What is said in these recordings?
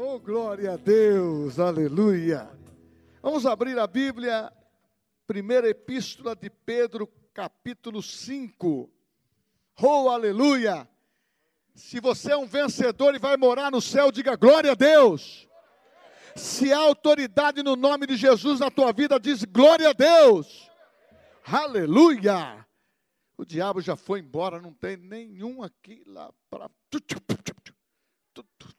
Oh, glória a Deus, aleluia. Vamos abrir a Bíblia, primeira epístola de Pedro, capítulo 5. Oh, aleluia. Se você é um vencedor e vai morar no céu, diga glória a Deus. Se há autoridade no nome de Jesus na tua vida, diz glória a Deus. Aleluia. O diabo já foi embora, não tem nenhum aqui lá para. Foi tudo.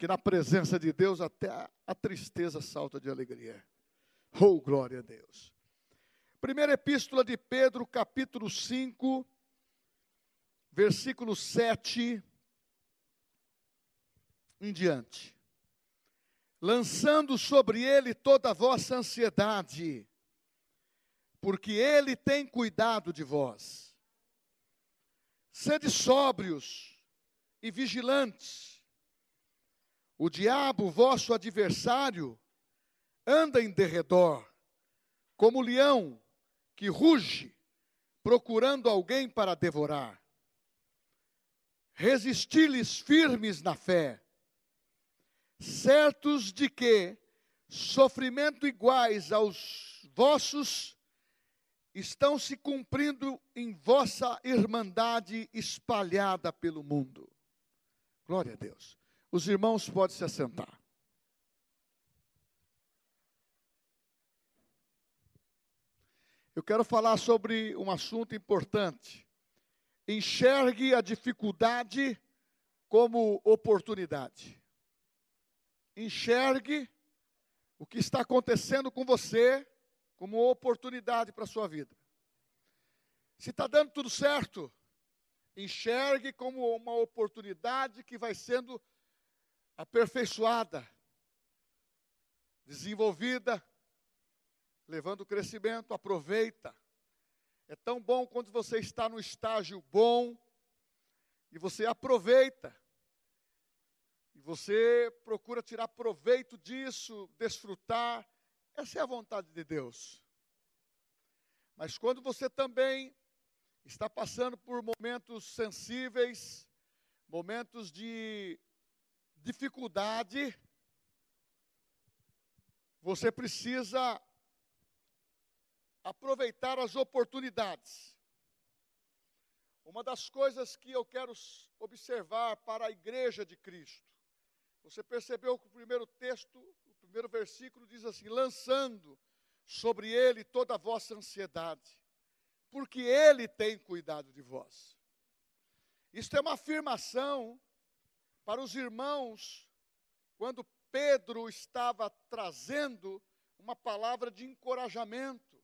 Que na presença de Deus até a, a tristeza salta de alegria. Oh, glória a Deus. Primeira epístola de Pedro, capítulo 5, versículo 7 em diante. Lançando sobre ele toda a vossa ansiedade, porque ele tem cuidado de vós. Sede sóbrios e vigilantes. O diabo, vosso adversário, anda em derredor, como leão que ruge, procurando alguém para devorar. Resisti-lhes firmes na fé, certos de que sofrimento iguais aos vossos estão se cumprindo em vossa irmandade espalhada pelo mundo. Glória a Deus. Os irmãos podem se assentar. Eu quero falar sobre um assunto importante. Enxergue a dificuldade como oportunidade. Enxergue o que está acontecendo com você como oportunidade para a sua vida. Se está dando tudo certo, enxergue como uma oportunidade que vai sendo aperfeiçoada, desenvolvida, levando crescimento, aproveita. É tão bom quando você está no estágio bom e você aproveita. E você procura tirar proveito disso, desfrutar, essa é a vontade de Deus. Mas quando você também está passando por momentos sensíveis, momentos de dificuldade, você precisa aproveitar as oportunidades. Uma das coisas que eu quero observar para a igreja de Cristo, você percebeu que o primeiro texto primeiro versículo diz assim: lançando sobre ele toda a vossa ansiedade, porque ele tem cuidado de vós. Isto é uma afirmação para os irmãos, quando Pedro estava trazendo uma palavra de encorajamento.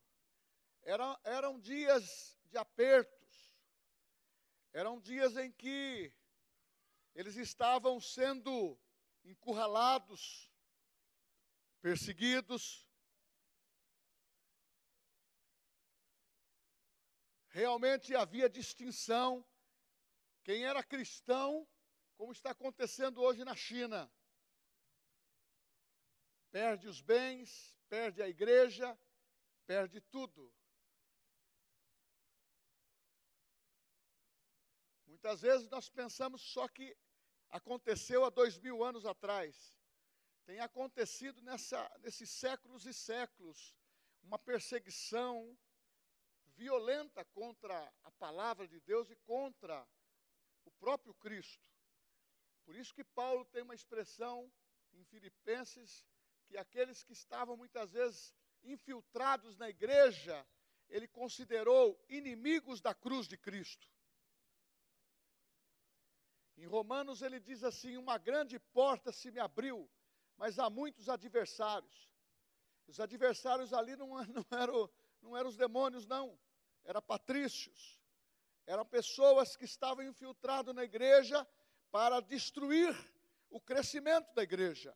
Era, eram dias de apertos, eram dias em que eles estavam sendo encurralados, perseguidos. Realmente havia distinção. Quem era cristão, como está acontecendo hoje na China, perde os bens, perde a igreja, perde tudo. Muitas vezes nós pensamos só que aconteceu há dois mil anos atrás tem acontecido nessa, nesses séculos e séculos uma perseguição violenta contra a palavra de Deus e contra o próprio Cristo. Por isso que Paulo tem uma expressão em Filipenses que aqueles que estavam muitas vezes infiltrados na igreja, ele considerou inimigos da cruz de Cristo. Em Romanos ele diz assim: Uma grande porta se me abriu mas há muitos adversários. Os adversários ali não, não, eram, não eram os demônios, não, eram patrícios, eram pessoas que estavam infiltradas na igreja para destruir o crescimento da igreja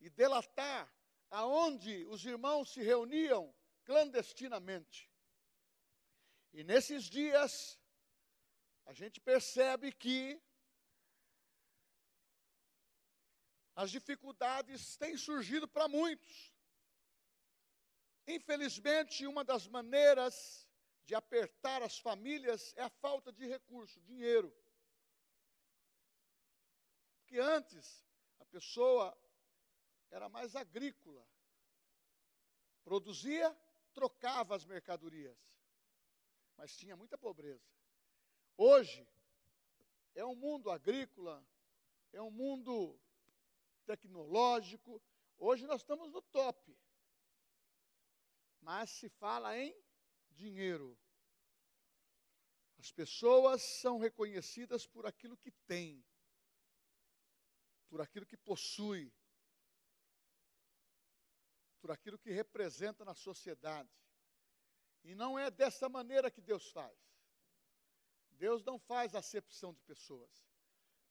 e delatar aonde os irmãos se reuniam clandestinamente. E nesses dias, a gente percebe que As dificuldades têm surgido para muitos. Infelizmente, uma das maneiras de apertar as famílias é a falta de recurso, dinheiro. Porque antes a pessoa era mais agrícola. Produzia, trocava as mercadorias. Mas tinha muita pobreza. Hoje é um mundo agrícola, é um mundo tecnológico. Hoje nós estamos no top. Mas se fala em dinheiro. As pessoas são reconhecidas por aquilo que têm, por aquilo que possui, por aquilo que representa na sociedade. E não é dessa maneira que Deus faz. Deus não faz acepção de pessoas.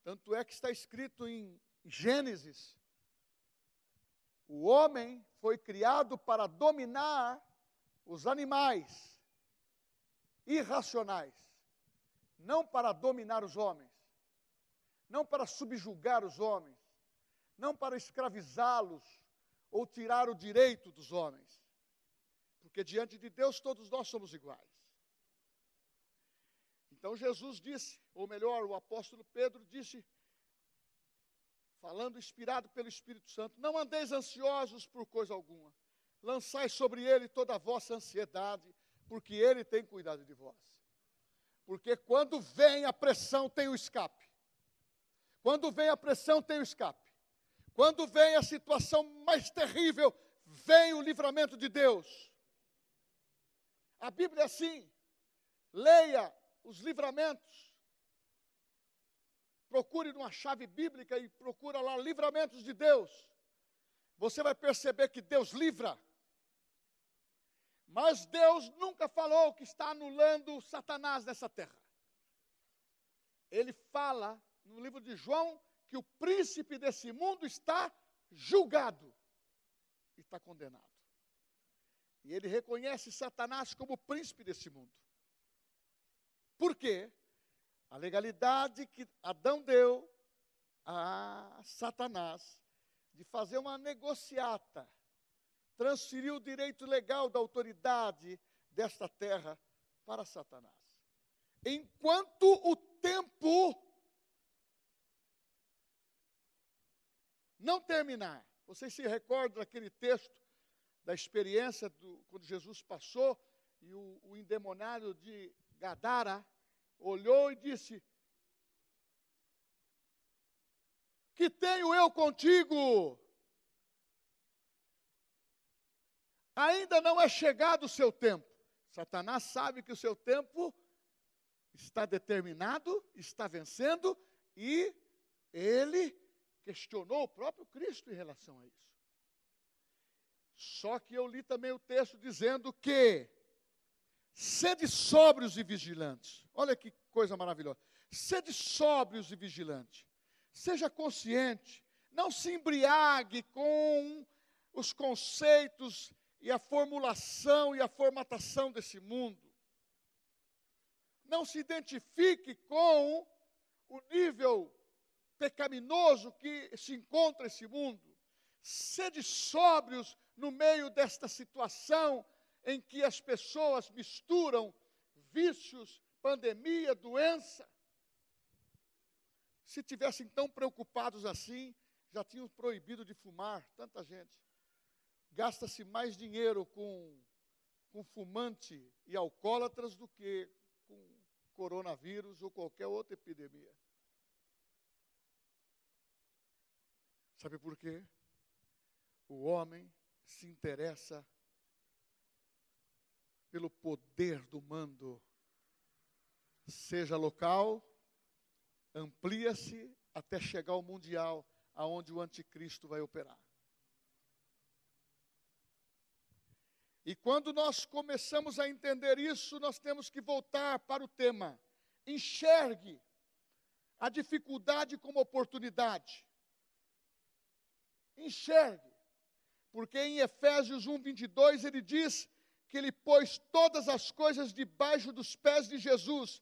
Tanto é que está escrito em Gênesis: o homem foi criado para dominar os animais irracionais não para dominar os homens, não para subjugar os homens, não para escravizá-los ou tirar o direito dos homens, porque diante de Deus todos nós somos iguais. Então Jesus disse, ou melhor, o apóstolo Pedro disse, falando inspirado pelo Espírito Santo: Não andeis ansiosos por coisa alguma, lançai sobre ele toda a vossa ansiedade, porque ele tem cuidado de vós. Porque quando vem a pressão, tem o escape. Quando vem a pressão, tem o escape. Quando vem a situação mais terrível, vem o livramento de Deus. A Bíblia é assim. Leia os livramentos. Procure numa chave bíblica e procura lá livramentos de Deus. Você vai perceber que Deus livra. Mas Deus nunca falou que está anulando Satanás nessa terra. Ele fala no livro de João que o príncipe desse mundo está julgado e está condenado. E ele reconhece Satanás como príncipe desse mundo. Por quê? A legalidade que Adão deu a Satanás de fazer uma negociata transferiu o direito legal da autoridade desta terra para Satanás. Enquanto o tempo não terminar, vocês se recordam daquele texto da experiência do, quando Jesus passou e o, o endemoniado de Gadara olhou e disse: Que tenho eu contigo? Ainda não é chegado o seu tempo. Satanás sabe que o seu tempo está determinado, está vencendo, e ele questionou o próprio Cristo em relação a isso. Só que eu li também o texto dizendo que sede sóbrios e vigilantes. Olha que coisa maravilhosa. Sede sóbrios e vigilantes. Seja consciente, não se embriague com os conceitos e a formulação e a formatação desse mundo. Não se identifique com o nível pecaminoso que se encontra esse mundo. Sede sóbrios no meio desta situação em que as pessoas misturam vícios, pandemia, doença. Se tivessem tão preocupados assim, já tinham proibido de fumar tanta gente gasta-se mais dinheiro com, com fumante e alcoólatras do que com coronavírus ou qualquer outra epidemia. Sabe por quê? O homem se interessa pelo poder do mando, seja local, amplia-se até chegar ao mundial, aonde o anticristo vai operar. E quando nós começamos a entender isso, nós temos que voltar para o tema. Enxergue a dificuldade como oportunidade. Enxergue. Porque em Efésios 1, 22, ele diz que ele pôs todas as coisas debaixo dos pés de Jesus,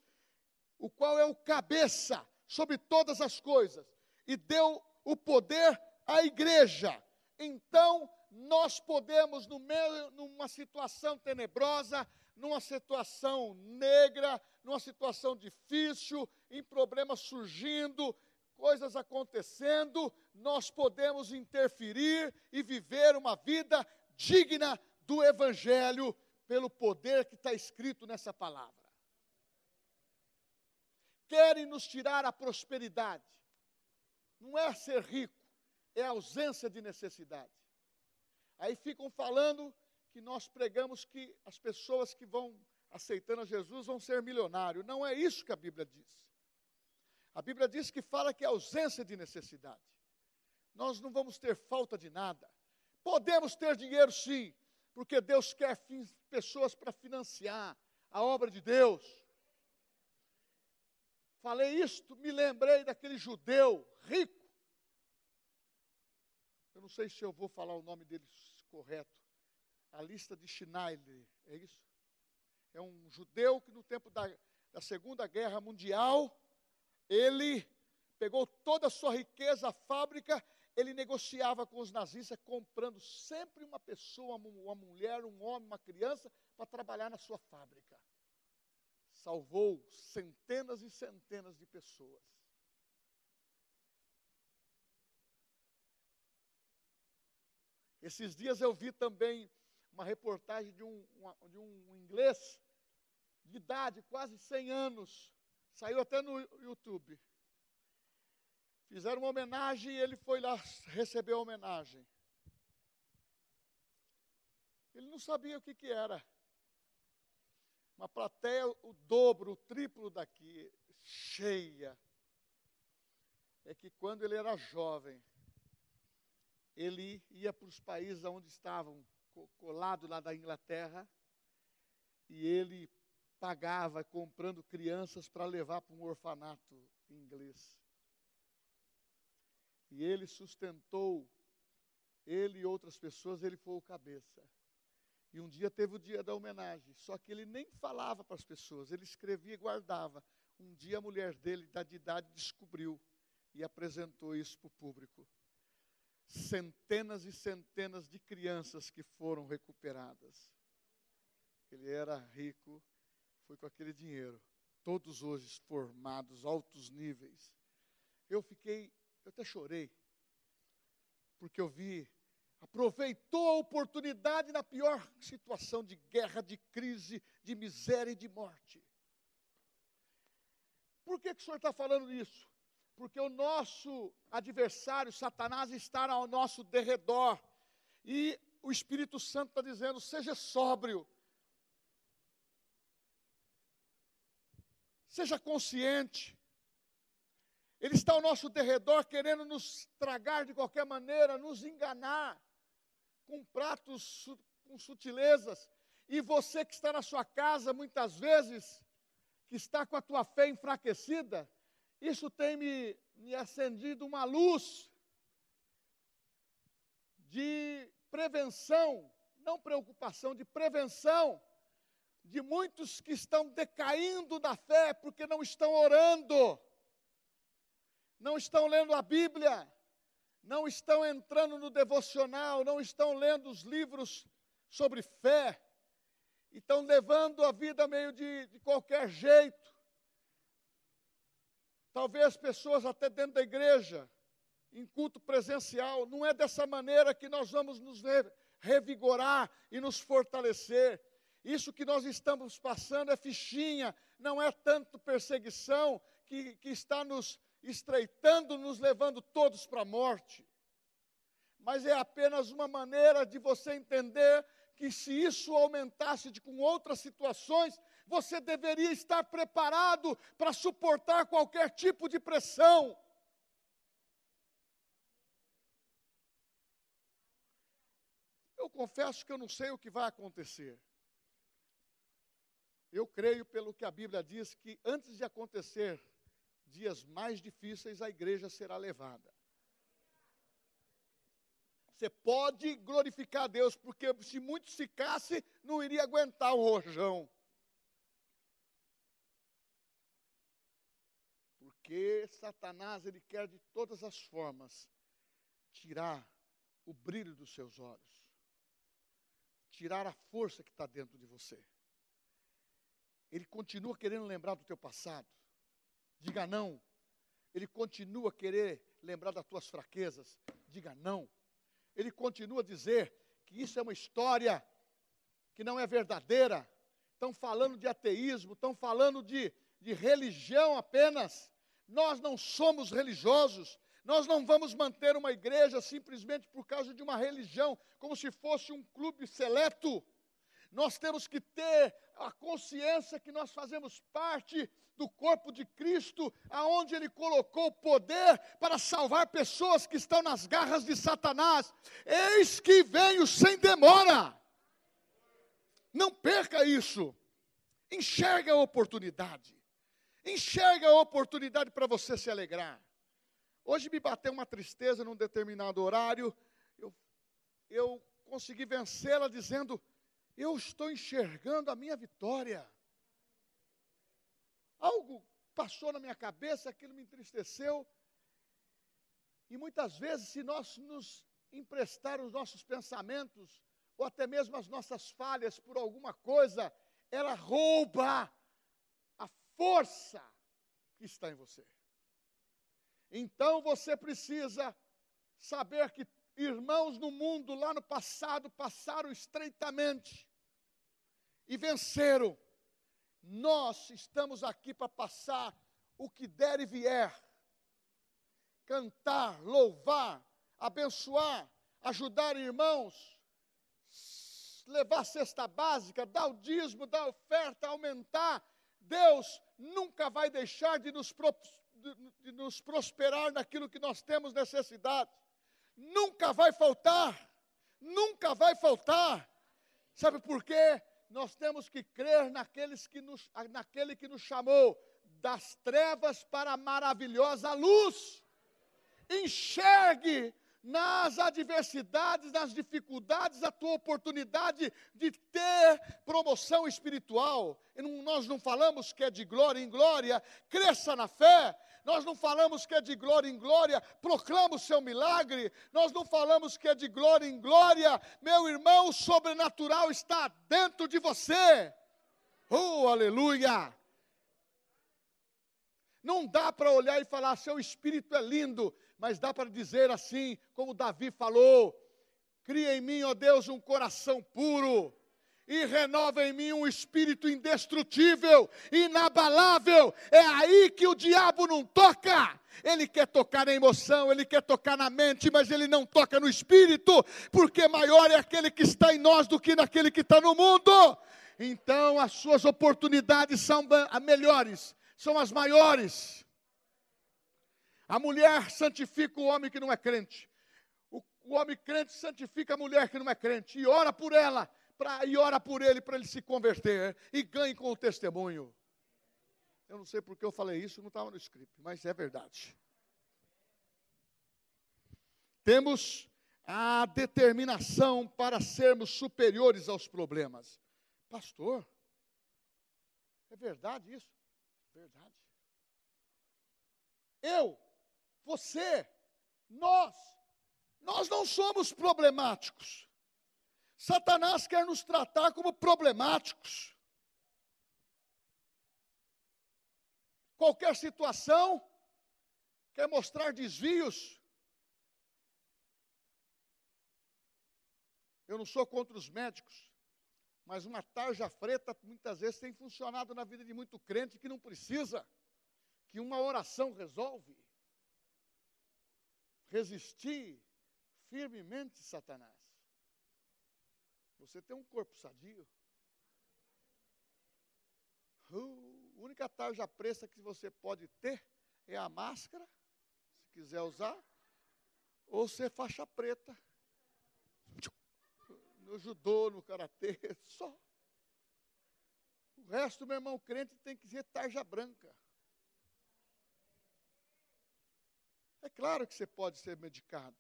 o qual é o cabeça sobre todas as coisas, e deu o poder à igreja. Então, nós podemos, no meio, numa situação tenebrosa, numa situação negra, numa situação difícil, em problemas surgindo, coisas acontecendo, nós podemos interferir e viver uma vida digna do Evangelho pelo poder que está escrito nessa palavra. Querem nos tirar a prosperidade, não é ser rico, é ausência de necessidade. Aí ficam falando que nós pregamos que as pessoas que vão aceitando a Jesus vão ser milionários. Não é isso que a Bíblia diz. A Bíblia diz que fala que é ausência de necessidade. Nós não vamos ter falta de nada. Podemos ter dinheiro sim, porque Deus quer pessoas para financiar a obra de Deus. Falei isto, me lembrei daquele judeu rico. Eu não sei se eu vou falar o nome dele correto. A lista de Schneider, é isso? É um judeu que no tempo da, da Segunda Guerra Mundial, ele pegou toda a sua riqueza, a fábrica, ele negociava com os nazistas, comprando sempre uma pessoa, uma mulher, um homem, uma criança, para trabalhar na sua fábrica. Salvou centenas e centenas de pessoas. Esses dias eu vi também uma reportagem de um, de um inglês de idade, quase 100 anos, saiu até no YouTube. Fizeram uma homenagem e ele foi lá receber a homenagem. Ele não sabia o que, que era. Uma plateia, o dobro, o triplo daqui, cheia. É que quando ele era jovem, ele ia para os países onde estavam colado lá da Inglaterra, e ele pagava comprando crianças para levar para um orfanato inglês. E ele sustentou, ele e outras pessoas, ele foi o cabeça. E um dia teve o dia da homenagem, só que ele nem falava para as pessoas, ele escrevia e guardava. Um dia a mulher dele, da de idade, descobriu e apresentou isso para o público centenas e centenas de crianças que foram recuperadas. Ele era rico, foi com aquele dinheiro, todos hoje formados, altos níveis. Eu fiquei, eu até chorei, porque eu vi, aproveitou a oportunidade na pior situação de guerra, de crise, de miséria e de morte. Por que, que o senhor está falando isso? porque o nosso adversário, Satanás, está ao nosso derredor. E o Espírito Santo está dizendo: seja sóbrio, seja consciente. Ele está ao nosso derredor querendo nos tragar de qualquer maneira, nos enganar com pratos, com sutilezas. E você que está na sua casa, muitas vezes, que está com a tua fé enfraquecida, isso tem me, me acendido uma luz de prevenção, não preocupação, de prevenção de muitos que estão decaindo da fé porque não estão orando, não estão lendo a Bíblia, não estão entrando no devocional, não estão lendo os livros sobre fé, estão levando a vida meio de, de qualquer jeito. Talvez pessoas até dentro da igreja, em culto presencial, não é dessa maneira que nós vamos nos revigorar e nos fortalecer. Isso que nós estamos passando é fichinha, não é tanto perseguição que, que está nos estreitando, nos levando todos para a morte. Mas é apenas uma maneira de você entender que se isso aumentasse de, com outras situações, você deveria estar preparado para suportar qualquer tipo de pressão. Eu confesso que eu não sei o que vai acontecer. Eu creio, pelo que a Bíblia diz, que antes de acontecer dias mais difíceis, a igreja será levada. Você pode glorificar a Deus, porque se muitos ficasse, não iria aguentar o rojão. Porque Satanás, ele quer de todas as formas tirar o brilho dos seus olhos, tirar a força que está dentro de você. Ele continua querendo lembrar do teu passado. Diga não. ele continua querer lembrar das tuas fraquezas. Diga não. Ele continua a dizer que isso é uma história que não é verdadeira. Estão falando de ateísmo, estão falando de, de religião apenas. Nós não somos religiosos. Nós não vamos manter uma igreja simplesmente por causa de uma religião, como se fosse um clube seleto. Nós temos que ter a consciência que nós fazemos parte do corpo de Cristo, aonde ele colocou poder para salvar pessoas que estão nas garras de Satanás. Eis que venho sem demora. Não perca isso. Enxerga a oportunidade. Enxerga a oportunidade para você se alegrar. Hoje me bateu uma tristeza num determinado horário. Eu, eu consegui vencê-la dizendo: Eu estou enxergando a minha vitória. Algo passou na minha cabeça, aquilo me entristeceu. E muitas vezes, se nós nos emprestar os nossos pensamentos, ou até mesmo as nossas falhas por alguma coisa, ela rouba a força que está em você. Então você precisa saber que irmãos no mundo lá no passado passaram estreitamente e venceram nós estamos aqui para passar o que der e vier. Cantar, louvar, abençoar, ajudar irmãos, levar cesta básica, dar o dízimo, dar oferta, aumentar. Deus nunca vai deixar de nos, de nos prosperar naquilo que nós temos necessidade. Nunca vai faltar. Nunca vai faltar. Sabe por quê? Nós temos que crer naqueles que nos, naquele que nos chamou das trevas para a maravilhosa luz. Enxergue nas adversidades, nas dificuldades, a tua oportunidade de ter promoção espiritual. Nós não falamos que é de glória em glória, cresça na fé, nós não falamos que é de glória em glória, proclama o seu milagre. Nós não falamos que é de glória em glória, meu irmão, o sobrenatural está dentro de você. Oh, aleluia! Não dá para olhar e falar, seu espírito é lindo, mas dá para dizer assim, como Davi falou: cria em mim, ó Deus, um coração puro e renova em mim um espírito indestrutível, inabalável. É aí que o diabo não toca. Ele quer tocar na emoção, ele quer tocar na mente, mas ele não toca no espírito, porque maior é aquele que está em nós do que naquele que está no mundo. Então as suas oportunidades são melhores, são as maiores. A mulher santifica o homem que não é crente. O, o homem crente santifica a mulher que não é crente e ora por ela pra, e ora por ele para ele se converter e ganhe com o testemunho. Eu não sei porque eu falei isso, não estava no script, mas é verdade. Temos a determinação para sermos superiores aos problemas. Pastor, é verdade isso? Verdade. Eu, você, nós, nós não somos problemáticos. Satanás quer nos tratar como problemáticos. Qualquer situação, quer mostrar desvios. Eu não sou contra os médicos, mas uma tarja preta muitas vezes tem funcionado na vida de muito crente que não precisa, que uma oração resolve. Resistir firmemente, Satanás. Você tem um corpo sadio. A única tarja preta que você pode ter é a máscara, se quiser usar, ou ser faixa preta. No judô, no karatê, só. O resto, meu irmão crente, tem que ser tarja branca. É claro que você pode ser medicado.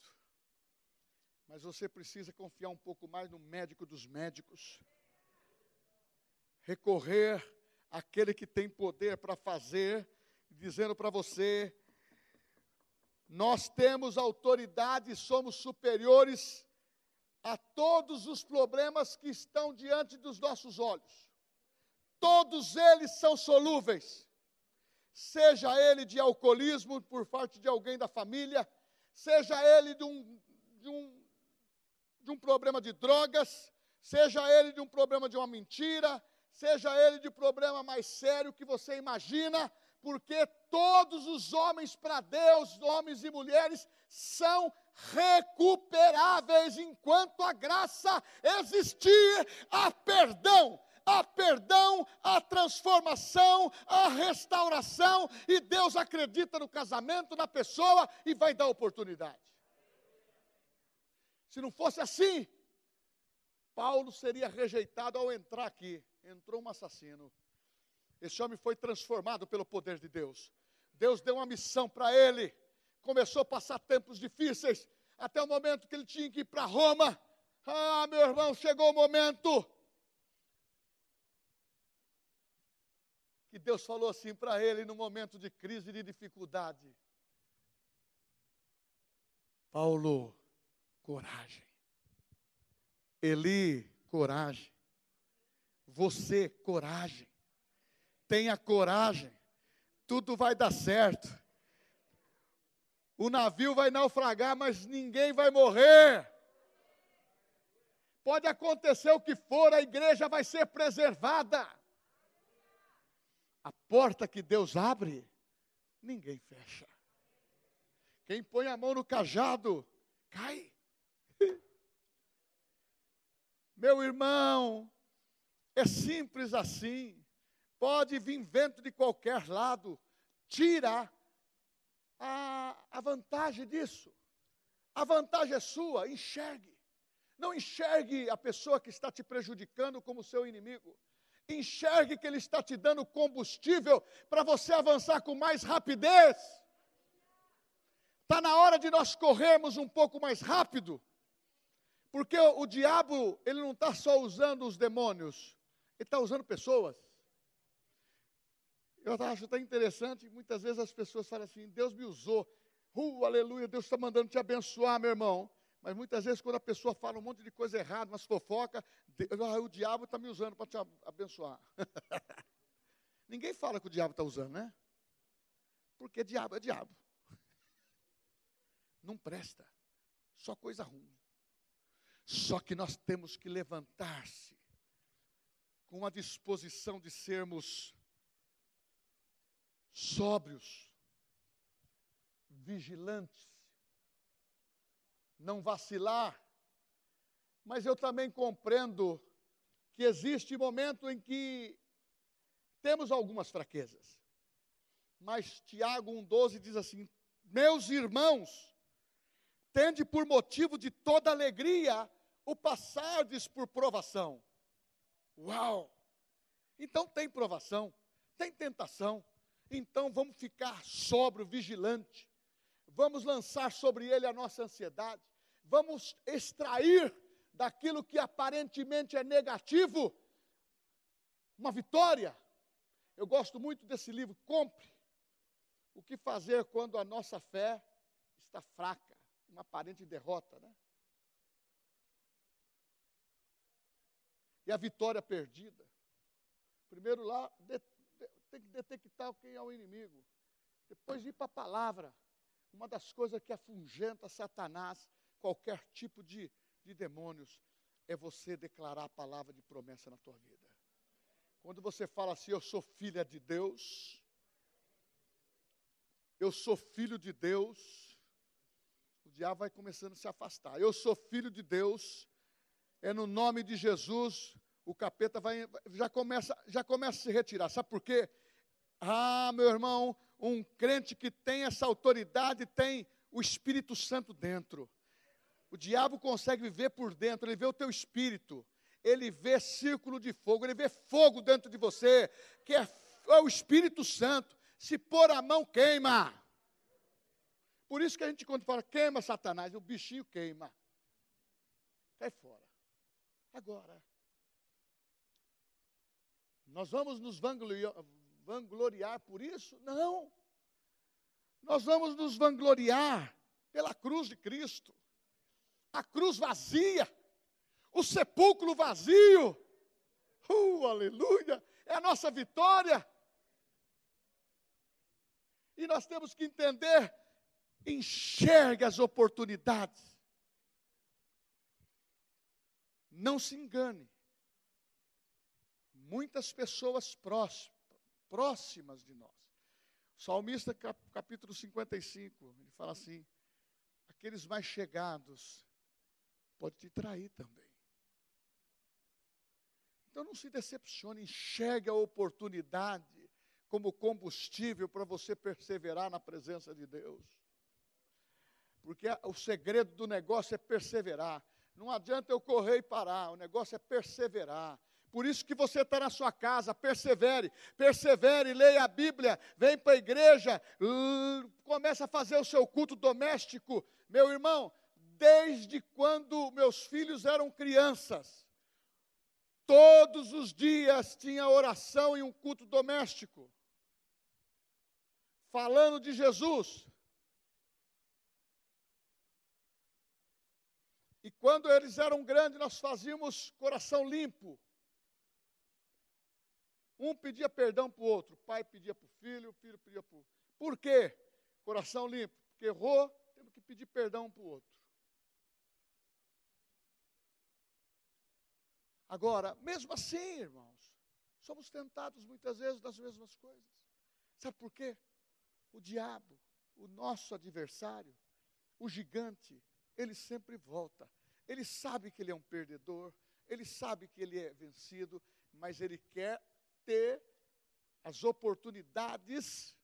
Mas você precisa confiar um pouco mais no médico dos médicos. Recorrer àquele que tem poder para fazer, dizendo para você: nós temos autoridade, somos superiores a todos os problemas que estão diante dos nossos olhos. Todos eles são solúveis. Seja ele de alcoolismo por parte de alguém da família, seja ele de um, de um, de um problema de drogas, seja ele de um problema de uma mentira, seja ele de problema mais sério que você imagina, porque todos os homens para Deus, homens e mulheres, são recuperáveis enquanto a graça existir, há perdão, há perdão, há transformação, há restauração, e Deus acredita no casamento, na pessoa e vai dar oportunidade. Se não fosse assim, Paulo seria rejeitado ao entrar aqui. Entrou um assassino. Esse homem foi transformado pelo poder de Deus. Deus deu uma missão para ele. Começou a passar tempos difíceis, até o momento que ele tinha que ir para Roma. Ah, meu irmão, chegou o momento. Que Deus falou assim para ele no momento de crise e de dificuldade: Paulo, coragem. Eli, coragem. Você, coragem tenha coragem, tudo vai dar certo. O navio vai naufragar, mas ninguém vai morrer. Pode acontecer o que for, a igreja vai ser preservada. A porta que Deus abre, ninguém fecha. Quem põe a mão no cajado, cai. Meu irmão, é simples assim. Pode vir vento de qualquer lado, tira a, a vantagem disso. A vantagem é sua, enxergue. Não enxergue a pessoa que está te prejudicando como seu inimigo. Enxergue que ele está te dando combustível para você avançar com mais rapidez. Está na hora de nós corrermos um pouco mais rápido. Porque o, o diabo, ele não está só usando os demônios, ele está usando pessoas. Eu acho tão interessante, muitas vezes as pessoas falam assim, Deus me usou, uh, aleluia, Deus está mandando te abençoar, meu irmão. Mas muitas vezes quando a pessoa fala um monte de coisa errada, umas fofoca, ah, o diabo está me usando para te abençoar. Ninguém fala que o diabo está usando, né? Porque diabo é diabo. Não presta. Só coisa ruim. Só que nós temos que levantar-se com a disposição de sermos sóbrios, vigilantes, não vacilar. Mas eu também compreendo que existe momento em que temos algumas fraquezas. Mas Tiago 1,12 diz assim: Meus irmãos, tende por motivo de toda alegria o passardes por provação. Uau! Então tem provação, tem tentação, então vamos ficar sóbrio, vigilante. Vamos lançar sobre ele a nossa ansiedade. Vamos extrair daquilo que aparentemente é negativo uma vitória. Eu gosto muito desse livro, Compre. O que fazer quando a nossa fé está fraca, uma aparente derrota, né? E a vitória perdida. Primeiro lá, tem que detectar quem é o inimigo. Depois ir para a palavra. Uma das coisas que afugenta Satanás, qualquer tipo de, de demônios, é você declarar a palavra de promessa na tua vida. Quando você fala assim, eu sou filha de Deus, eu sou filho de Deus, o diabo vai começando a se afastar. Eu sou filho de Deus, é no nome de Jesus, o capeta vai, já, começa, já começa a se retirar. Sabe por quê? Ah, meu irmão, um crente que tem essa autoridade tem o Espírito Santo dentro. O diabo consegue viver por dentro, ele vê o teu espírito, ele vê círculo de fogo, ele vê fogo dentro de você, que é, é o Espírito Santo. Se pôr a mão, queima. Por isso que a gente, quando fala queima Satanás, o bichinho queima. Cai fora. Agora, nós vamos nos vangloriar, vangloriar por isso? Não. Nós vamos nos vangloriar pela cruz de Cristo. A cruz vazia, o sepulcro vazio. Uh, aleluia! É a nossa vitória. E nós temos que entender, enxergue as oportunidades. Não se engane. Muitas pessoas próximas, de nós. Salmista, capítulo 55, ele fala assim: aqueles mais chegados pode te trair também. Então não se decepcione, enxergue a oportunidade como combustível para você perseverar na presença de Deus. Porque o segredo do negócio é perseverar. Não adianta eu correr e parar, o negócio é perseverar. Por isso que você está na sua casa, persevere, persevere, leia a Bíblia, vem para a igreja, começa a fazer o seu culto doméstico. Meu irmão, desde quando meus filhos eram crianças, todos os dias tinha oração e um culto doméstico, falando de Jesus. E quando eles eram grandes, nós fazíamos coração limpo. Um pedia perdão para o outro, o pai pedia para o filho, o filho pedia para o. Por quê? Coração limpo. Porque errou, temos que pedir perdão um para o outro. Agora, mesmo assim, irmãos, somos tentados muitas vezes das mesmas coisas. Sabe por quê? O diabo, o nosso adversário, o gigante, ele sempre volta. Ele sabe que ele é um perdedor, ele sabe que ele é vencido, mas ele quer ter as oportunidades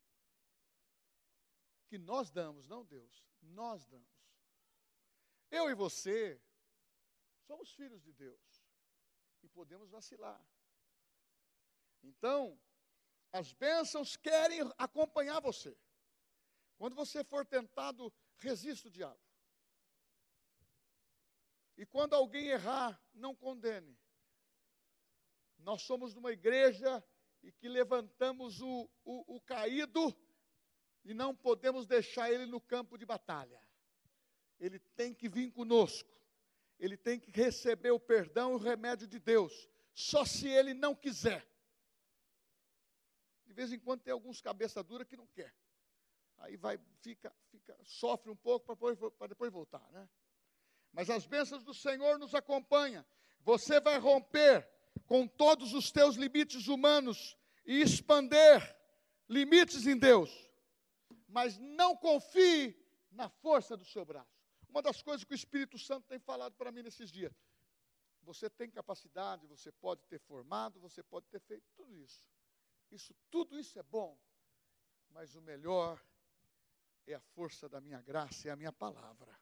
que nós damos, não Deus, nós damos. Eu e você somos filhos de Deus e podemos vacilar. Então, as bênçãos querem acompanhar você. Quando você for tentado, resista o diabo. E quando alguém errar, não condene. Nós somos numa igreja e que levantamos o, o, o caído e não podemos deixar ele no campo de batalha. Ele tem que vir conosco. Ele tem que receber o perdão e o remédio de Deus. Só se ele não quiser. De vez em quando tem alguns cabeça dura que não quer. Aí vai, fica, fica, sofre um pouco para depois, depois voltar, né? Mas as bênçãos do Senhor nos acompanham. Você vai romper com todos os teus limites humanos e expander limites em Deus. Mas não confie na força do seu braço. Uma das coisas que o Espírito Santo tem falado para mim nesses dias. Você tem capacidade, você pode ter formado, você pode ter feito tudo isso. Isso, tudo isso é bom. Mas o melhor é a força da minha graça, é a minha palavra.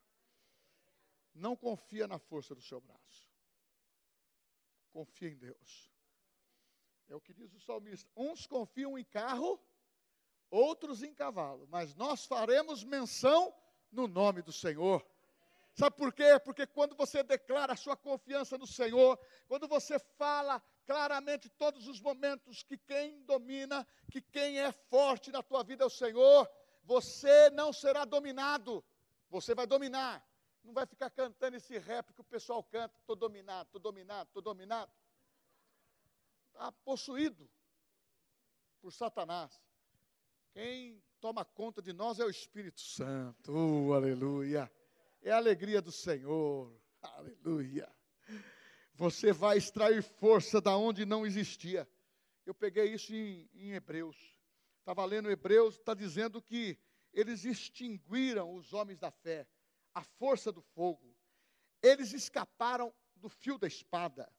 Não confia na força do seu braço. Confia em Deus. É o que diz o salmista. Uns confiam em carro, outros em cavalo, mas nós faremos menção no nome do Senhor. Sabe por quê? Porque quando você declara a sua confiança no Senhor, quando você fala claramente todos os momentos que quem domina, que quem é forte na tua vida é o Senhor, você não será dominado, você vai dominar. Não vai ficar cantando esse rap que o pessoal canta, estou dominado, estou dominado, estou dominado. Está possuído por Satanás. Quem toma conta de nós é o Espírito Santo. Uh, aleluia. É a alegria do Senhor. Aleluia. Você vai extrair força da onde não existia. Eu peguei isso em, em Hebreus. Estava lendo Hebreus, está dizendo que eles extinguiram os homens da fé a força do fogo. Eles escaparam do fio da espada.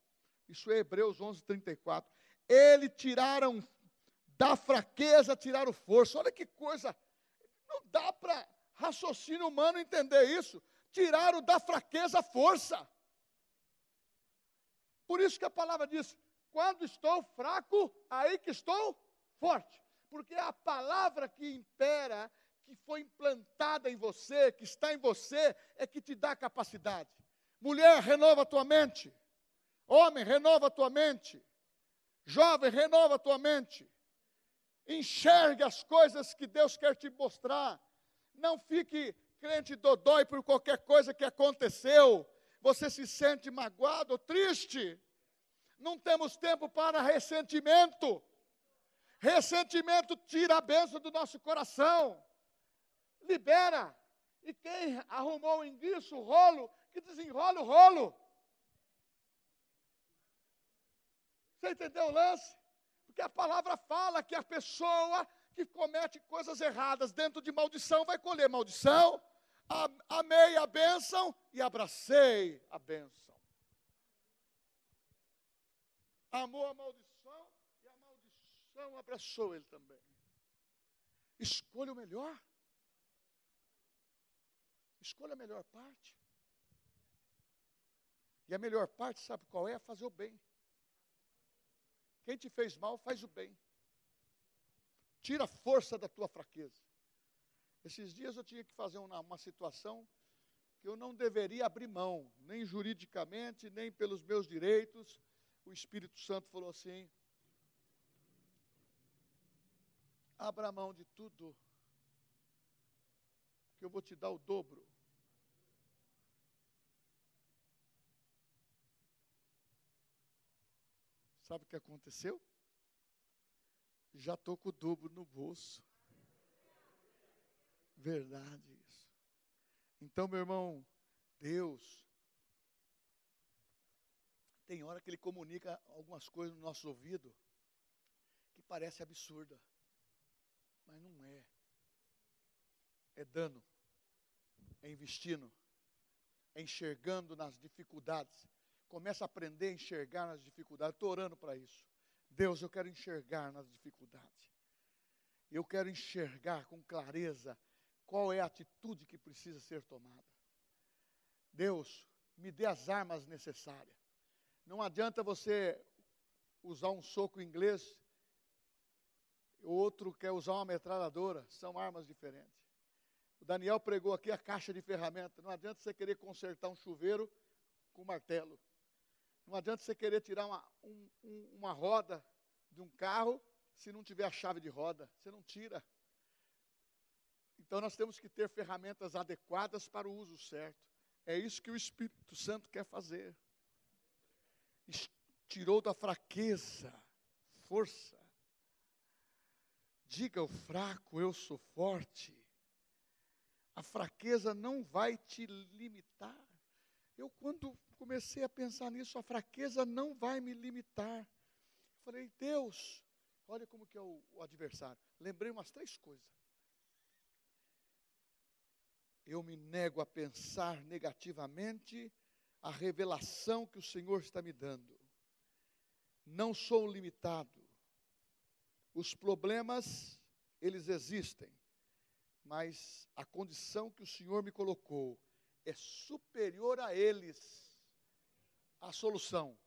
Isso é Hebreus 11, 34. Eles tiraram da fraqueza, tiraram força. Olha que coisa. Não dá para raciocínio humano entender isso. Tiraram da fraqueza a força. Por isso que a palavra diz: quando estou fraco, aí que estou forte. Porque a palavra que impera que foi implantada em você, que está em você, é que te dá capacidade. Mulher, renova a tua mente. Homem, renova a tua mente. Jovem, renova a tua mente. Enxergue as coisas que Deus quer te mostrar. Não fique crente dodói por qualquer coisa que aconteceu. Você se sente magoado, triste. Não temos tempo para ressentimento. Ressentimento tira a bênção do nosso coração. Libera. E quem arrumou o enguiço, o rolo, que desenrola o rolo. Você entendeu o lance? Porque a palavra fala que a pessoa que comete coisas erradas dentro de maldição vai colher maldição. Amei a bênção e abracei a bênção. Amou a maldição e a maldição abraçou ele também. Escolha o melhor. Escolha a melhor parte. E a melhor parte, sabe qual é? Fazer o bem. Quem te fez mal, faz o bem. Tira a força da tua fraqueza. Esses dias eu tinha que fazer uma, uma situação que eu não deveria abrir mão, nem juridicamente, nem pelos meus direitos. O Espírito Santo falou assim: abra mão de tudo, que eu vou te dar o dobro. Sabe o que aconteceu? Já estou com o dobro no bolso. Verdade isso. Então, meu irmão, Deus tem hora que ele comunica algumas coisas no nosso ouvido que parece absurda, mas não é. É dano, é investindo, é enxergando nas dificuldades. Começa a aprender a enxergar nas dificuldades. Estou orando para isso. Deus, eu quero enxergar nas dificuldades. Eu quero enxergar com clareza qual é a atitude que precisa ser tomada. Deus, me dê as armas necessárias. Não adianta você usar um soco inglês, o outro quer usar uma metralhadora, são armas diferentes. O Daniel pregou aqui a caixa de ferramenta. Não adianta você querer consertar um chuveiro com martelo. Não adianta você querer tirar uma, um, uma roda de um carro se não tiver a chave de roda. Você não tira. Então nós temos que ter ferramentas adequadas para o uso certo. É isso que o Espírito Santo quer fazer. Tirou da fraqueza força. Diga ao fraco, eu sou forte. A fraqueza não vai te limitar. Eu, quando comecei a pensar nisso, a fraqueza não vai me limitar. Falei, Deus, olha como que é o, o adversário. Lembrei umas três coisas. Eu me nego a pensar negativamente a revelação que o Senhor está me dando. Não sou limitado. Os problemas, eles existem, mas a condição que o Senhor me colocou é superior a eles. A solução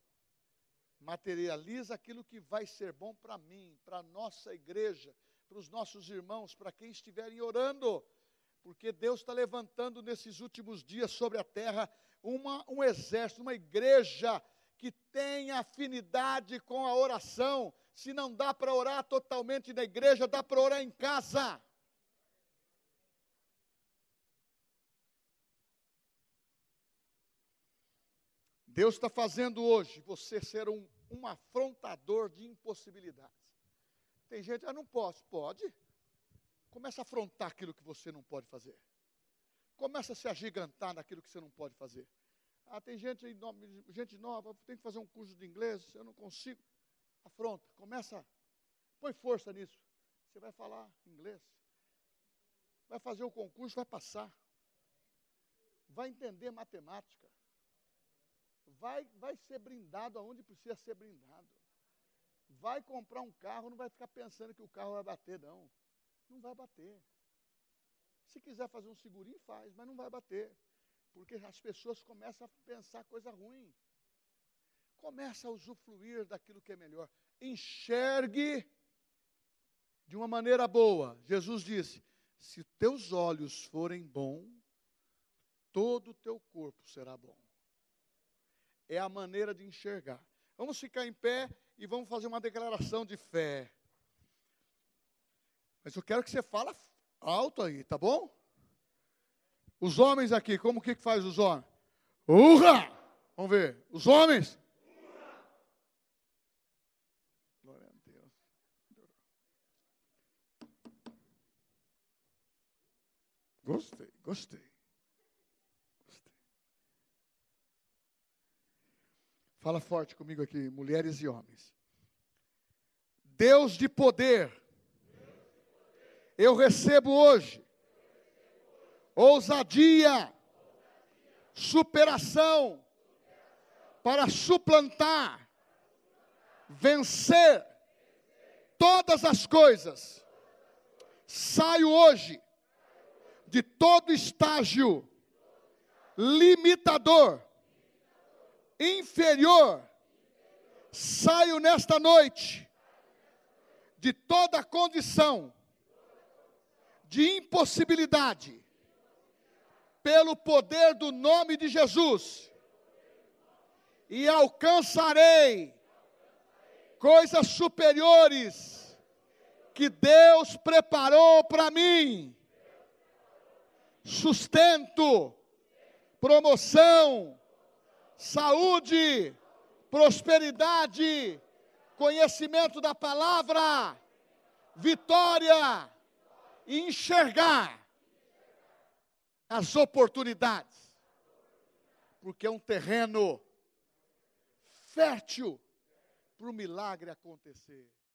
materializa aquilo que vai ser bom para mim, para a nossa igreja, para os nossos irmãos, para quem estiverem orando, porque Deus está levantando nesses últimos dias sobre a terra uma, um exército, uma igreja que tem afinidade com a oração. Se não dá para orar totalmente na igreja, dá para orar em casa. Deus está fazendo hoje você ser um, um afrontador de impossibilidades. Tem gente, ah, não posso. Pode. Começa a afrontar aquilo que você não pode fazer. Começa a se agigantar naquilo que você não pode fazer. Ah, tem gente, gente nova, tem que fazer um curso de inglês, eu não consigo. Afronta, começa, põe força nisso. Você vai falar inglês. Vai fazer o concurso, vai passar. Vai entender matemática vai, vai ser brindado aonde precisa ser brindado. Vai comprar um carro, não vai ficar pensando que o carro vai bater, não. Não vai bater. Se quiser fazer um segurinho, faz, mas não vai bater. Porque as pessoas começam a pensar coisa ruim. Começa a usufruir daquilo que é melhor. Enxergue de uma maneira boa. Jesus disse: se teus olhos forem bons, todo o teu corpo será bom é a maneira de enxergar. Vamos ficar em pé e vamos fazer uma declaração de fé. Mas eu quero que você fala alto aí, tá bom? Os homens aqui, como que faz os homens? Urra! Vamos ver. Os homens. Glória a Deus. Gostei, gostei. Gostei. Fala forte comigo aqui, mulheres e homens. Deus de poder eu recebo hoje ousadia, superação, para suplantar, vencer todas as coisas. Saio hoje de todo estágio limitador, inferior. Saio nesta noite de toda condição de impossibilidade, pelo poder do nome de Jesus, e alcançarei coisas superiores que Deus preparou para mim. Sustento, promoção, saúde, prosperidade, conhecimento da palavra, vitória, e enxergar as oportunidades, porque é um terreno fértil para o milagre acontecer.